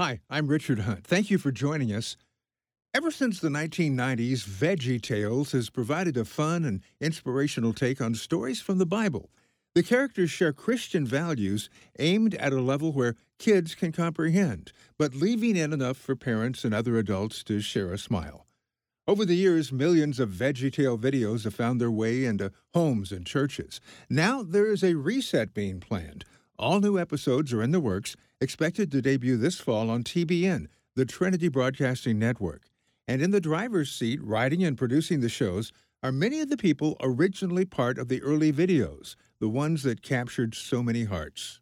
Hi, I'm Richard Hunt. Thank you for joining us. Ever since the 1990s, Veggie Tales has provided a fun and inspirational take on stories from the Bible. The characters share Christian values aimed at a level where kids can comprehend, but leaving in enough for parents and other adults to share a smile. Over the years, millions of VeggieTale videos have found their way into homes and churches. Now there is a reset being planned. All new episodes are in the works, expected to debut this fall on TBN, the Trinity Broadcasting Network. And in the driver's seat, writing and producing the shows, are many of the people originally part of the early videos, the ones that captured so many hearts.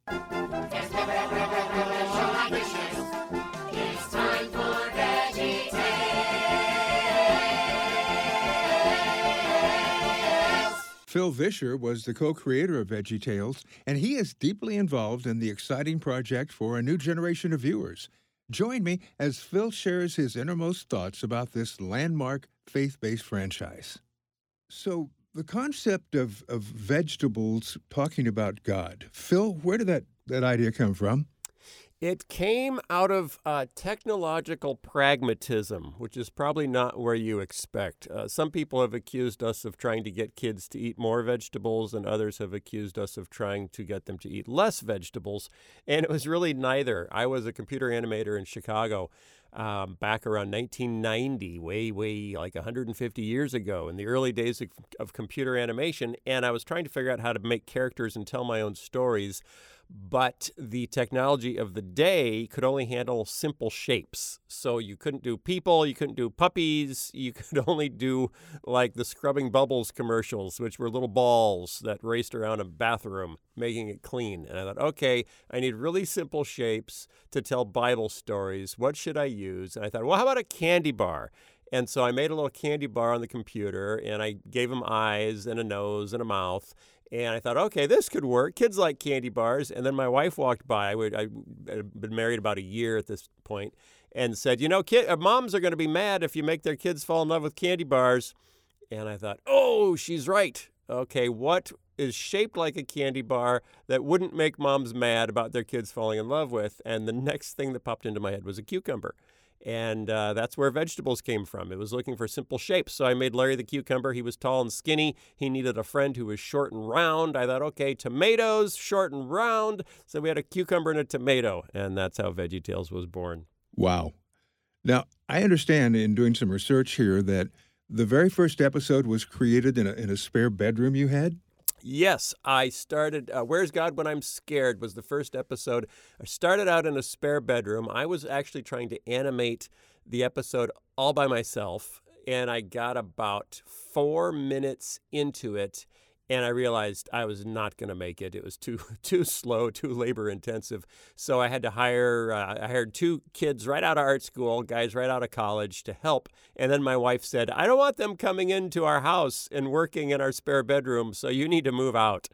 Phil Vischer was the co creator of Veggie Tales, and he is deeply involved in the exciting project for a new generation of viewers. Join me as Phil shares his innermost thoughts about this landmark faith based franchise. So, the concept of, of vegetables talking about God, Phil, where did that, that idea come from? It came out of uh, technological pragmatism, which is probably not where you expect. Uh, some people have accused us of trying to get kids to eat more vegetables, and others have accused us of trying to get them to eat less vegetables. And it was really neither. I was a computer animator in Chicago um, back around 1990, way, way like 150 years ago, in the early days of, of computer animation. And I was trying to figure out how to make characters and tell my own stories but the technology of the day could only handle simple shapes. So you couldn't do people, you couldn't do puppies, you could only do like the scrubbing bubbles commercials, which were little balls that raced around a bathroom, making it clean. And I thought, okay, I need really simple shapes to tell Bible stories. What should I use? And I thought, well, how about a candy bar? And so I made a little candy bar on the computer and I gave them eyes and a nose and a mouth. And I thought, okay, this could work. Kids like candy bars. And then my wife walked by. I would, I had been married about a year at this point, and said, you know, kid, uh, moms are going to be mad if you make their kids fall in love with candy bars. And I thought, oh, she's right. Okay, what is shaped like a candy bar that wouldn't make moms mad about their kids falling in love with? And the next thing that popped into my head was a cucumber. And uh, that's where vegetables came from. It was looking for simple shapes. So I made Larry the cucumber. He was tall and skinny. He needed a friend who was short and round. I thought, okay, tomatoes, short and round. So we had a cucumber and a tomato. And that's how VeggieTales was born. Wow. Now, I understand in doing some research here that the very first episode was created in a, in a spare bedroom you had? Yes, I started. Uh, Where's God When I'm Scared was the first episode. I started out in a spare bedroom. I was actually trying to animate the episode all by myself, and I got about four minutes into it and I realized I was not going to make it. It was too too slow, too labor intensive. So I had to hire. Uh, I hired two kids right out of art school, guys right out of college, to help. And then my wife said, "I don't want them coming into our house and working in our spare bedroom. So you need to move out."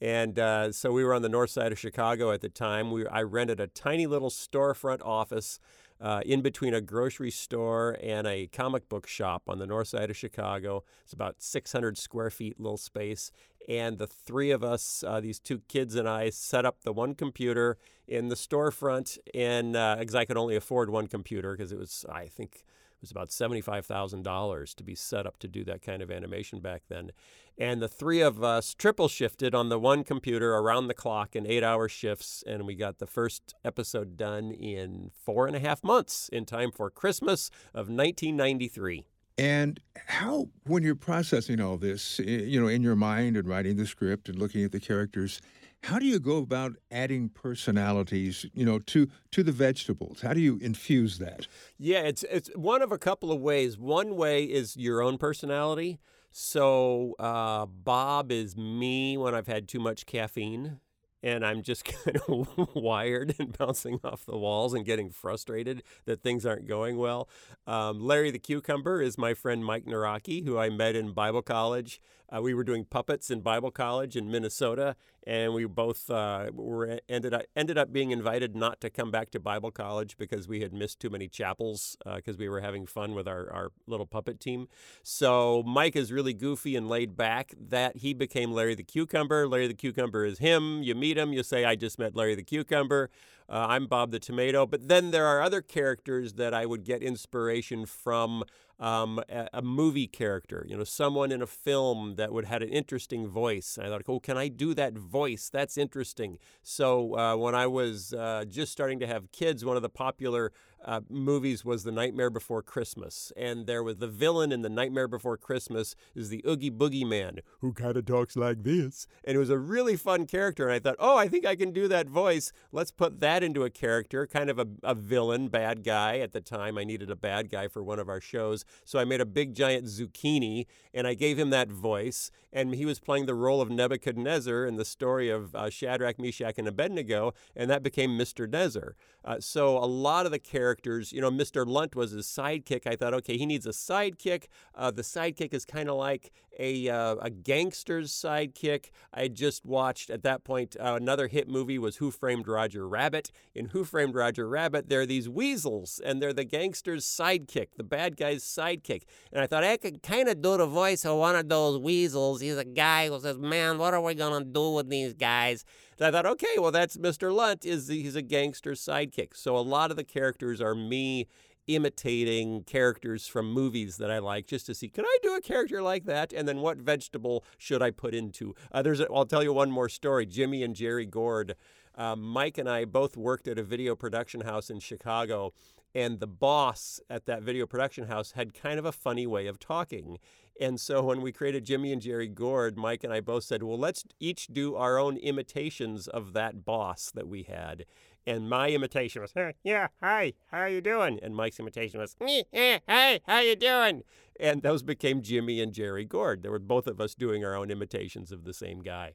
And uh, so we were on the north side of Chicago at the time. We I rented a tiny little storefront office uh, in between a grocery store and a comic book shop on the north side of Chicago. It's about 600 square feet little space. And the three of us, uh, these two kids and I, set up the one computer in the storefront. And because uh, I could only afford one computer because it was, I think, it was about $75,000 to be set up to do that kind of animation back then. And the three of us triple shifted on the one computer around the clock in eight hour shifts. And we got the first episode done in four and a half months in time for Christmas of 1993. And how, when you're processing all this, eh, you know, in your mind and writing the script and looking at the characters, how do you go about adding personalities, you know, to to the vegetables? How do you infuse that? Yeah, it's it's one of a couple of ways. One way is your own personality. So uh, Bob is me when I've had too much caffeine and I'm just kind of wired and bouncing off the walls and getting frustrated that things aren't going well. Um, Larry the Cucumber is my friend Mike Nawrocki, who I met in Bible college. Uh, we were doing puppets in Bible college in Minnesota, and we both uh, were ended up ended up being invited not to come back to Bible college because we had missed too many chapels because uh, we were having fun with our, our little puppet team. So Mike is really goofy and laid back. That he became Larry the Cucumber. Larry the Cucumber is him. You meet him, you say, "I just met Larry the Cucumber." Uh, I'm Bob the Tomato. But then there are other characters that I would get inspiration from um, a, a, movie character, you know, someone in a film that would had an interesting voice. And I thought, oh, can I do that voice? That's interesting. So uh, when I was uh, just starting to have kids, one of the popular uh, movies was The Nightmare Before Christmas, and there was the villain in The Nightmare Before Christmas is the Oogie Boogie Man who kind of talks like this, and it was a really fun character. And I thought, oh, I think I can do that voice. Let's put that into a character, kind of a, a villain, bad guy. At the time, I needed a bad guy for one of our shows, so I made a big giant zucchini and I gave him that voice. And he was playing the role of Nebuchadnezzar in the story of uh, Shadrach, Meshach, and Abednego, and that became Mr. Nezer. Uh, so a lot of the characters, you know, Mr. Lunt was his sidekick. I thought, okay, he needs a sidekick. Uh, the sidekick is kind of like a, uh, a gangster's sidekick. I just watched at that point uh, another hit movie was Who Framed Roger Rabbit. In Who Framed Roger Rabbit, there are these weasels, and they're the gangster's sidekick, the bad guy's sidekick. And I thought I could kind of do the voice of one of those weasels. He's a guy who says, "Man, what are we gonna do with these guys?" And I thought, okay, well, that's Mr. Lunt. Is he's a gangster sidekick? So a lot of the characters are me imitating characters from movies that I like just to see, can I do a character like that? And then what vegetable should I put into? Uh, there's, a, I'll tell you one more story. Jimmy and Jerry Gourd. Uh, Mike and I both worked at a video production house in Chicago, and the boss at that video production house had kind of a funny way of talking. And so when we created Jimmy and Jerry Gourd, Mike and I both said, well, let's each do our own imitations of that boss that we had. And my imitation was, hey, yeah, hi, how you doing? And Mike's imitation was, yeah, hey, how you doing? And those became Jimmy and Jerry Gourd. There were both of us doing our own imitations of the same guy.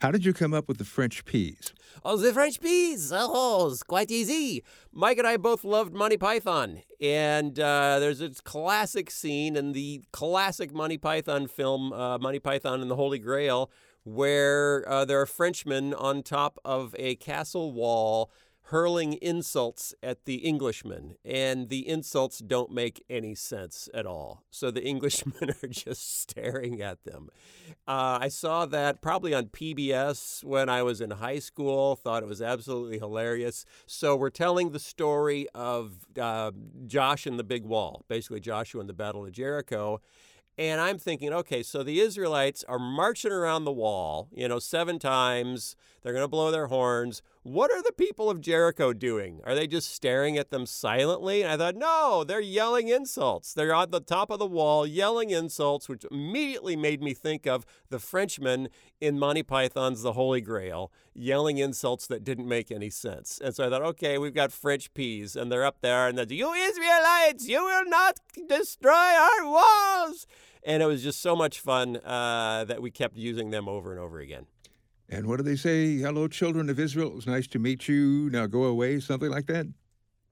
How did you come up with the French peas? Oh, the French peas! Oh, it's quite easy. Mike and I both loved Monty Python. And uh, there's this classic scene in the classic Monty Python film, uh, Monty Python and the Holy Grail, where uh, there are Frenchmen on top of a castle wall hurling insults at the Englishmen, and the insults don't make any sense at all. So the Englishmen are just staring at them. Uh, I saw that probably on PBS when I was in high school, thought it was absolutely hilarious. So we're telling the story of uh, Josh and the Big Wall, basically Joshua and the Battle of Jericho. And I'm thinking, okay, so the Israelites are marching around the wall, you know, seven times. They're going to blow their horns. What are the people of Jericho doing? Are they just staring at them silently? And I thought, no, they're yelling insults. They're on the top of the wall yelling insults, which immediately made me think of the Frenchman in Monty Python's The Holy Grail yelling insults that didn't make any sense. And so I thought, okay, we've got French peas, and they're up there, and they're, you Israelites, you will not destroy our walls and it was just so much fun uh, that we kept using them over and over again. And what do they say? Hello, children of Israel. It was nice to meet you. Now go away, something like that?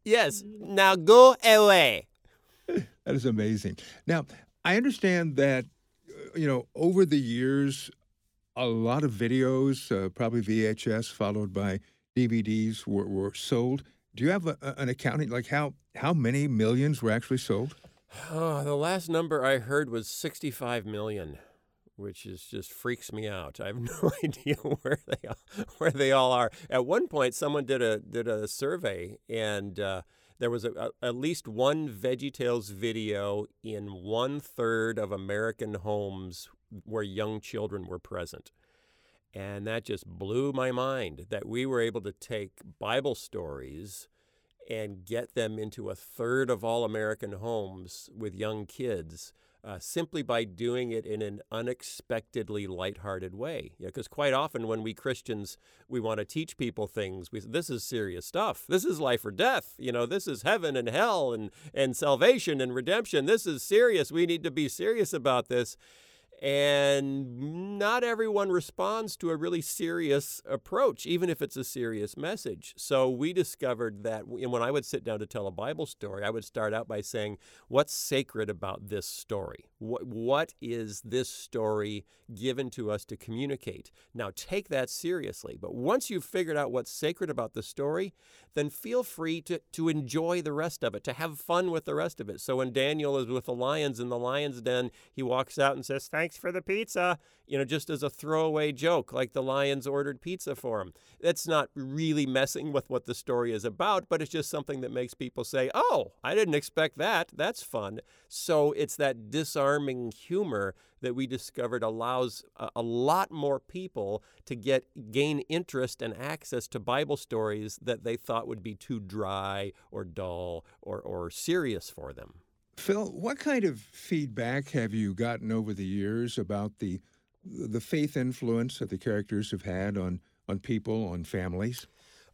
Yes. Now go away. that is amazing. Now, I understand that, uh, you know, over the years, a lot of videos, uh, probably VHS followed by DVDs, were, were sold. Do you have a, an accounting, like how, how many millions were actually sold? Oh, the last number I heard was 65 million, which is just freaks me out. I have no idea where they all, where they all are. At one point, someone did a did a survey, and uh, there was a, a, at least one VeggieTales video in one third of American homes where young children were present. And that just blew my mind that we were able to take Bible stories and get them into a third of all American homes with young kids uh, simply by doing it in an unexpectedly lighthearted way. Because quite often when we Christians we want to teach people things, we this is serious stuff. This is life or death. You know, this is heaven and hell and and salvation and redemption. This is serious. We need to be serious about this. And not everyone responds to a really serious approach, even if it's a serious message. So we discovered that when I would sit down to tell a Bible story, I would start out by saying, What's sacred about this story? What, what is this story given to us to communicate? Now take that seriously. But once you've figured out what's sacred about the story, then feel free to, to enjoy the rest of it, to have fun with the rest of it. So when Daniel is with the lions in the lion's den, he walks out and says, Thank thanks for the pizza, you know, just as a throwaway joke, like the Lions ordered pizza for him. That's not really messing with what the story is about, but it's just something that makes people say, oh, I didn't expect that. That's fun. So it's that disarming humor that we discovered allows a, a lot more people to get gain interest and access to Bible stories that they thought would be too dry or dull or, or serious for them. Phil, what kind of feedback have you gotten over the years about the the faith influence that the characters have had on on people, on families?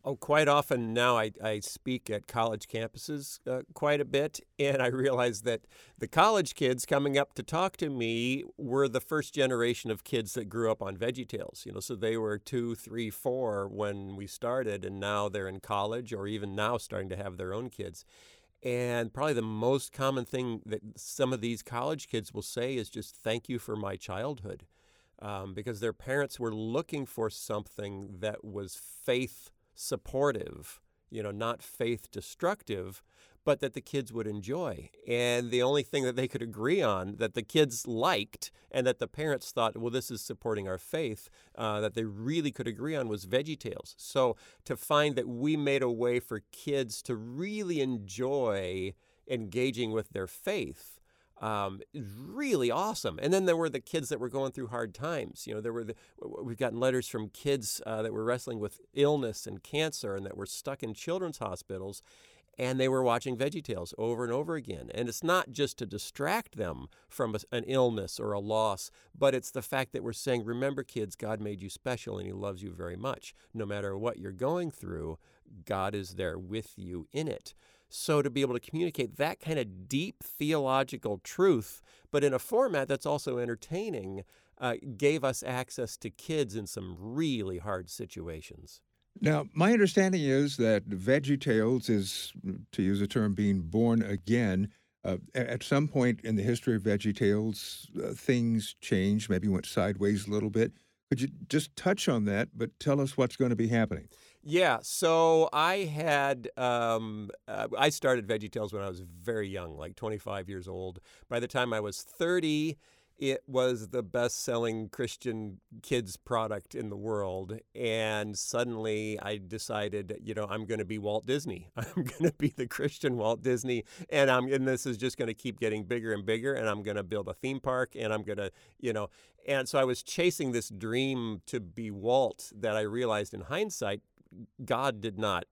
Oh, quite often now I, I speak at college campuses uh, quite a bit, and I realize that the college kids coming up to talk to me were the first generation of kids that grew up on VeggieTales. You know, so they were two, three, four when we started, and now they're in college or even now starting to have their own kids. And probably the most common thing that some of these college kids will say is just thank you for my childhood. Um, because their parents were looking for something that was faith supportive, you know, not faith destructive, but that the kids would enjoy. And the only thing that they could agree on that the kids liked and that the parents thought, well, this is supporting our faith, uh, that they really could agree on was Veggie Tales. So to find that we made a way for kids to really enjoy engaging with their faith um, really awesome. And then there were the kids that were going through hard times. You know, there were the, we've gotten letters from kids uh, that were wrestling with illness and cancer and that were stuck in children's hospitals. And they were watching VeggieTales over and over again. And it's not just to distract them from a, an illness or a loss, but it's the fact that we're saying, remember, kids, God made you special and He loves you very much. No matter what you're going through, God is there with you in it. So, to be able to communicate that kind of deep theological truth, but in a format that's also entertaining, uh, gave us access to kids in some really hard situations. Now, my understanding is that Veggie Tales is, to use a term, being born again. Uh, at some point in the history of Veggie Tales, uh, things changed, maybe went sideways a little bit. Could you just touch on that, but tell us what's going to be happening? Yeah, so I had um, uh, I started VeggieTales when I was very young, like 25 years old. By the time I was 30, it was the best-selling Christian kids product in the world, and suddenly I decided, you know, I'm going to be Walt Disney. I'm going to be the Christian Walt Disney, and I'm and this is just going to keep getting bigger and bigger, and I'm going to build a theme park, and I'm going to, you know, and so I was chasing this dream to be Walt that I realized in hindsight God did not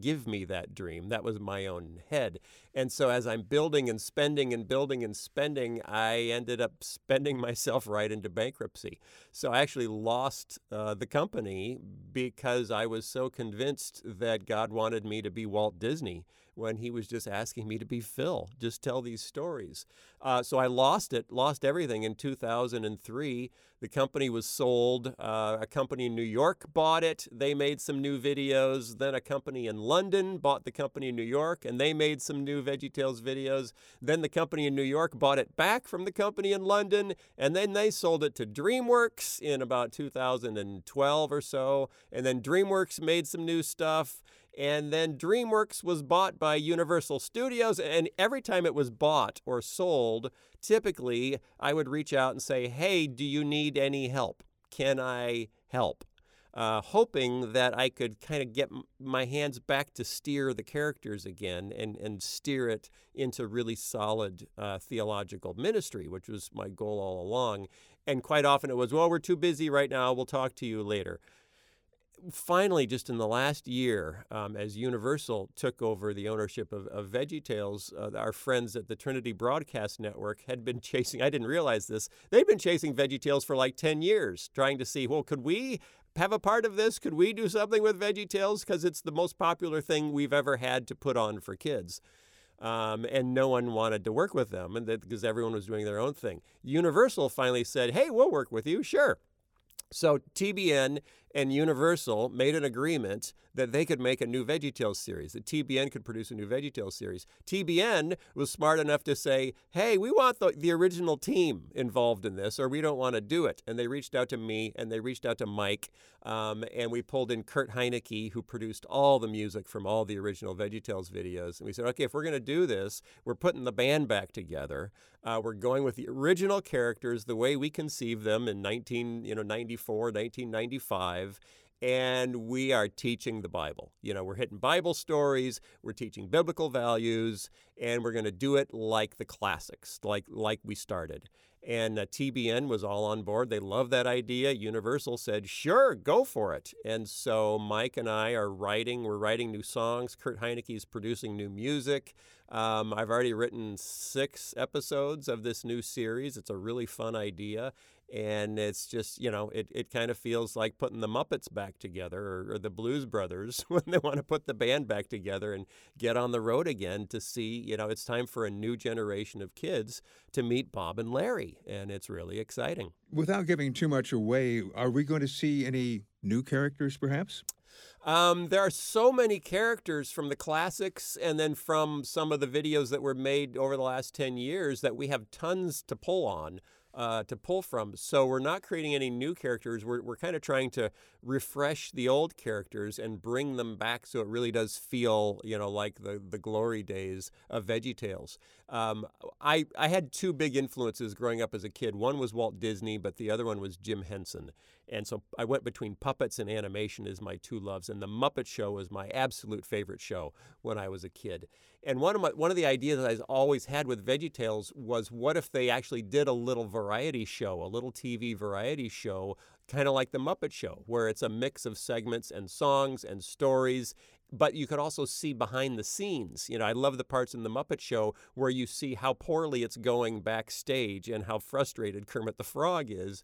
give me that dream. That was my own head. And so as I'm building and spending and building and spending, I ended up spending myself right into bankruptcy. So I actually lost uh, the company because I was so convinced that God wanted me to be Walt Disney when he was just asking me to be Phil, just tell these stories. Uh, so I lost it, lost everything in 2003. The company was sold. Uh, a company in New York bought it. They made some new videos. Then a company in London bought the company in New York and they made some new VeggieTales videos. Then the company in New York bought it back from the company in London and then they sold it to DreamWorks in about 2012 or so. And then DreamWorks made some new stuff. And then DreamWorks was bought by Universal Studios. And every time it was bought or sold, typically I would reach out and say, Hey, do you need any help? Can I help? Uh, hoping that I could kind of get my hands back to steer the characters again and, and steer it into really solid uh, theological ministry, which was my goal all along. And quite often it was, well, we're too busy right now. We'll talk to you later finally, just in the last year, um, as Universal took over the ownership of, of VeggieTales, uh, our friends at the Trinity Broadcast Network had been chasing, I didn't realize this, they'd been chasing VeggieTales for like 10 years, trying to see, well, could we have a part of this? Could we do something with VeggieTales? Because it's the most popular thing we've ever had to put on for kids. Um, and no one wanted to work with them and because everyone was doing their own thing. Universal finally said, hey, we'll work with you, sure. So TBN and Universal made an agreement that they could make a new VeggieTales series, that TBN could produce a new VeggieTales series. TBN was smart enough to say, hey, we want the, the original team involved in this, or we don't want to do it. And they reached out to me and they reached out to Mike, um, and we pulled in Kurt Heinecke, who produced all the music from all the original VeggieTales videos. And we said, okay, if we're going to do this, we're putting the band back together. Uh, we're going with the original characters the way we conceived them in 19, you know, 94, 1995 and we are teaching the Bible. You know, we're hitting Bible stories, we're teaching biblical values, and we're going to do it like the classics, like like we started. And uh, TBN was all on board. They loved that idea. Universal said, "Sure, go for it." And so Mike and I are writing. We're writing new songs. Kurt Heinecke is producing new music. Um, I've already written six episodes of this new series. It's a really fun idea, and it's just you know it, it kind of feels like putting the muppets back together or, or, the blues brothers when they want to put the band back together and get on the road again to see you know it's time for a new generation of kids to meet bob and larry and it's really exciting. Without giving too much away are we going to see any new characters perhaps? Um, there are so many characters from the classics and then from some of the videos that were made over the last 10 years that we have tons to pull on uh, to pull from. So we're not creating any new characters. We're, we're kind of trying to refresh the old characters and bring them back so it really does feel, you know, like the, the glory days of VeggieTales. Um, I, I had two big influences growing up as a kid. One was Walt Disney, but the other one was Jim Henson. And so I went between puppets and animation as my two loves. And the Muppet Show was my absolute favorite show when I was a kid. And one of my one of the ideas that I always had with VeggieTales was what if they actually did a little variety show, a little TV variety show, kind of like the Muppet Show, where it's a mix of segments and songs and stories but you could also see behind the scenes. You know, I love the parts in the Muppet Show where you see how poorly it's going backstage and how frustrated Kermit the Frog is.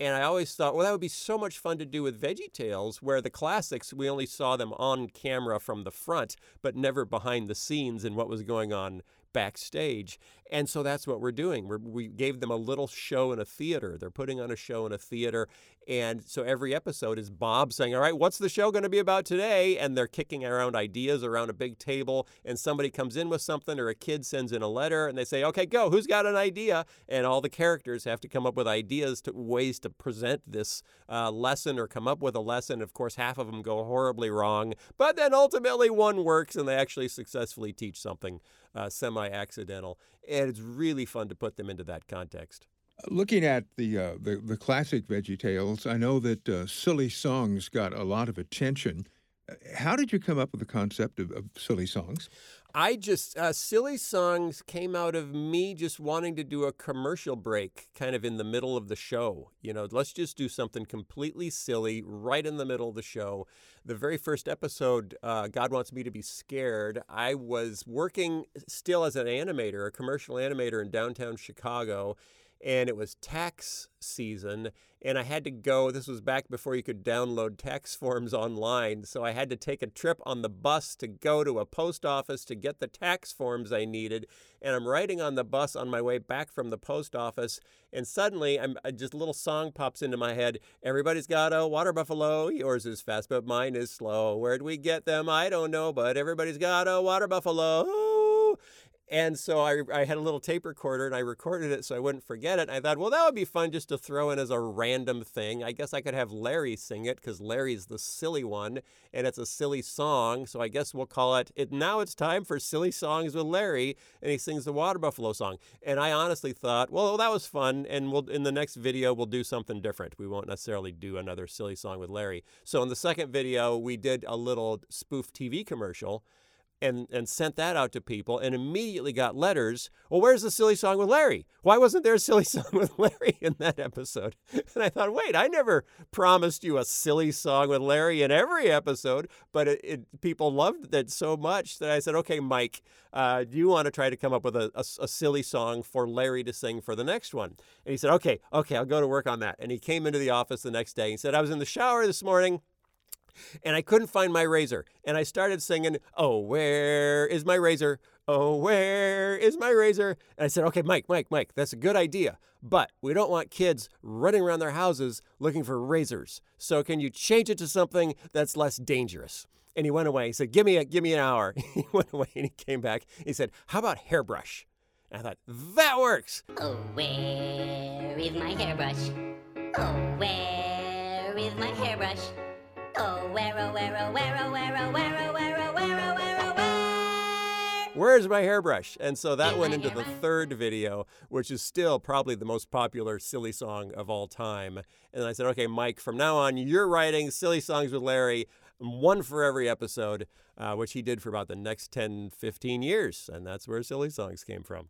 And I always thought, well, that would be so much fun to do with Veggie Tales, where the classics, we only saw them on camera from the front, but never behind the scenes and what was going on backstage. And so that's what we're doing. We're, we gave them a little show in a theater. They're putting on a show in a theater. And so every episode is Bob saying, All right, what's the show going to be about today? And they're kicking around ideas around a big table. And somebody comes in with something, or a kid sends in a letter, and they say, Okay, go. Who's got an idea? And all the characters have to come up with ideas to ways to present this uh, lesson or come up with a lesson. Of course, half of them go horribly wrong, but then ultimately one works and they actually successfully teach something uh, semi accidental. And it's really fun to put them into that context. Looking at the, uh, the, the classic Veggie Tales, I know that uh, silly songs got a lot of attention. Uh, how did you come up with the concept of, of silly songs? I just, uh, Silly Songs came out of me just wanting to do a commercial break kind of in the middle of the show. You know, let's just do something completely silly right in the middle of the show. The very first episode, uh, God Wants Me to Be Scared, I was working still as an animator, a commercial animator in downtown Chicago and it was tax season and I had to go this was back before you could download tax forms online so I had to take a trip on the bus to go to a post office to get the tax forms I needed and I'm riding on the bus on my way back from the post office and suddenly I'm uh, just a little song pops into my head everybody's got a water buffalo yours is fast but mine is slow where'd we get them? I don't know but everybody's got a water buffalo and so I, I had a little tape recorder and I recorded it so I wouldn't forget it. I thought, well, that would be fun just to throw in as a random thing. I guess I could have Larry sing it because Larry's the silly one and it's a silly song. So I guess we'll call it, it Now It's Time for Silly Songs with Larry. And he sings the Water Buffalo song. And I honestly thought, well, that was fun. And we'll in the next video, we'll do something different. We won't necessarily do another silly song with Larry. So in the second video, we did a little spoof TV commercial and and sent that out to people and immediately got letters. Well, where's the silly song with Larry? Why wasn't there a silly song with Larry in that episode? And I thought, wait, I never promised you a silly song with Larry in every episode, but it, it people loved it so much that I said, okay, Mike, uh, do you want to try to come up with a, a, a silly song for Larry to sing for the next one? And he said, okay, okay, I'll go to work on that. And he came into the office the next day and said, I was in the shower this morning and I couldn't find my razor. And I started singing, Oh, where is my razor? Oh, where is my razor? And I said, Okay, Mike, Mike, Mike, that's a good idea. But we don't want kids running around their houses looking for razors. So can you change it to something that's less dangerous? And he went away. He said, Give me a give me an hour. he went away and he came back. He said, How about hairbrush? And I thought, that works. Oh, where is my hairbrush? Oh, where is my hairbrush? Oh, where, oh, where, oh, where, oh, where, oh, where, oh, where, oh, where, oh, where, oh, where? Where's my hairbrush? And so that went into the third video, which is still probably the most popular silly song of all time. And I said, okay, Mike, from now on, you're writing silly songs with Larry, one for every episode, uh, which he did for about the next 10, 15 years. And that's where silly songs came from.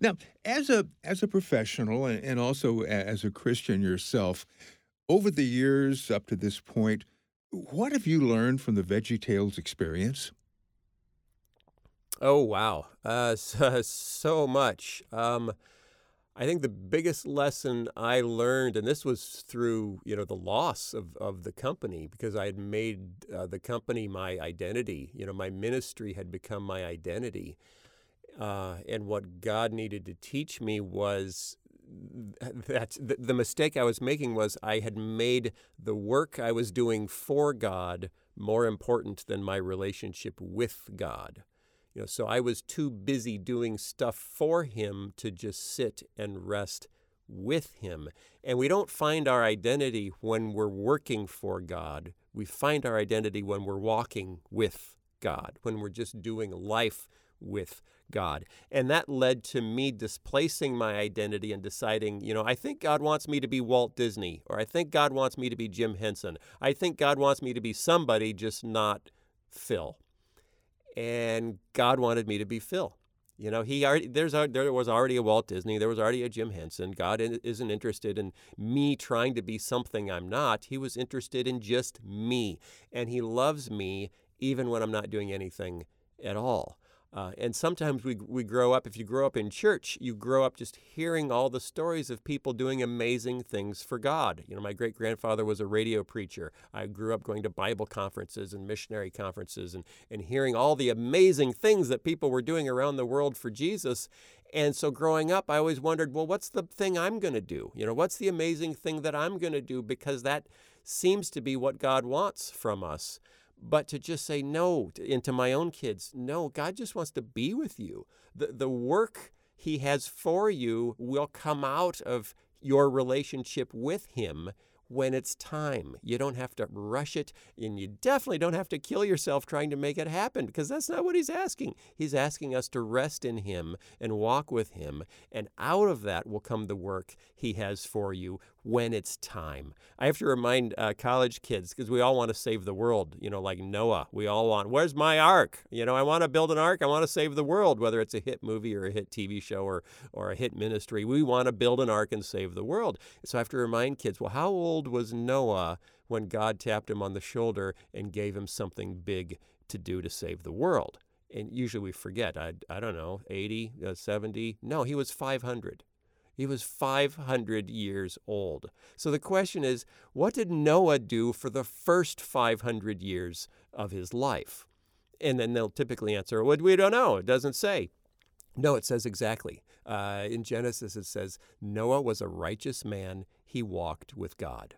Now, as a as a professional and, and also as a Christian yourself, over the years up to this point, what have you learned from the Veggie Tales experience? Oh wow, uh, so, so much. Um, I think the biggest lesson I learned, and this was through you know the loss of, of the company because I had made uh, the company my identity. You know, my ministry had become my identity, uh, and what God needed to teach me was that the, the mistake I was making was I had made the work I was doing for God more important than my relationship with God. You know, so I was too busy doing stuff for him to just sit and rest with him. And we don't find our identity when we're working for God. We find our identity when we're walking with God, when we're just doing life with God. And that led to me displacing my identity and deciding, you know, I think God wants me to be Walt Disney, or I think God wants me to be Jim Henson. I think God wants me to be somebody, just not Phil. And God wanted me to be Phil. You know, he already there's there was already a Walt Disney, there was already a Jim Henson. God isn't interested in me trying to be something I'm not. He was interested in just me, and he loves me even when I'm not doing anything at all. Uh, and sometimes we, we grow up, if you grow up in church, you grow up just hearing all the stories of people doing amazing things for God. You know, my great grandfather was a radio preacher. I grew up going to Bible conferences and missionary conferences and, and hearing all the amazing things that people were doing around the world for Jesus. And so growing up, I always wondered, well, what's the thing I'm going to do? You know, what's the amazing thing that I'm going to do? Because that seems to be what God wants from us but to just say no to, and to my own kids no god just wants to be with you the, the work he has for you will come out of your relationship with him when it's time. You don't have to rush it, and you definitely don't have to kill yourself trying to make it happen because that's not what he's asking. He's asking us to rest in him and walk with him, and out of that will come the work he has for you when it's time. I have to remind uh, college kids because we all want to save the world, you know, like Noah. We all want, where's my ark? You know, I want to build an ark. I want to save the world, whether it's a hit movie or a hit TV show or, or a hit ministry. We want to build an ark and save the world. So I have to remind kids, well, how old was Noah when God tapped him on the shoulder and gave him something big to do to save the world? And usually we forget, I, I don't know, 80, uh, 70. No, he was 500. He was 500 years old. So the question is what did Noah do for the first 500 years of his life? And then they'll typically answer, well, we don't know. It doesn't say. No, it says exactly. Uh, in Genesis, it says, Noah was a righteous man. He walked with God.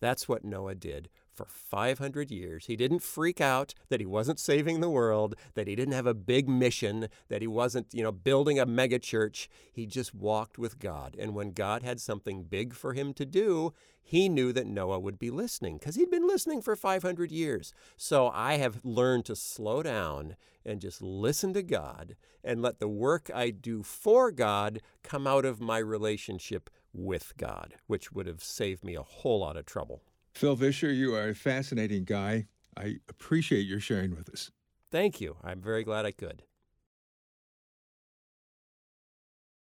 That's what Noah did for 500 years. He didn't freak out that he wasn't saving the world, that he didn't have a big mission, that he wasn't, you know, building a mega church. He just walked with God. And when God had something big for him to do, he knew that Noah would be listening because he'd been listening for 500 years. So I have learned to slow down and just listen to God and let the work I do for God come out of my relationship with God, which would have saved me a whole lot of trouble. Phil Vischer, you are a fascinating guy. I appreciate your sharing with us. Thank you. I'm very glad I could.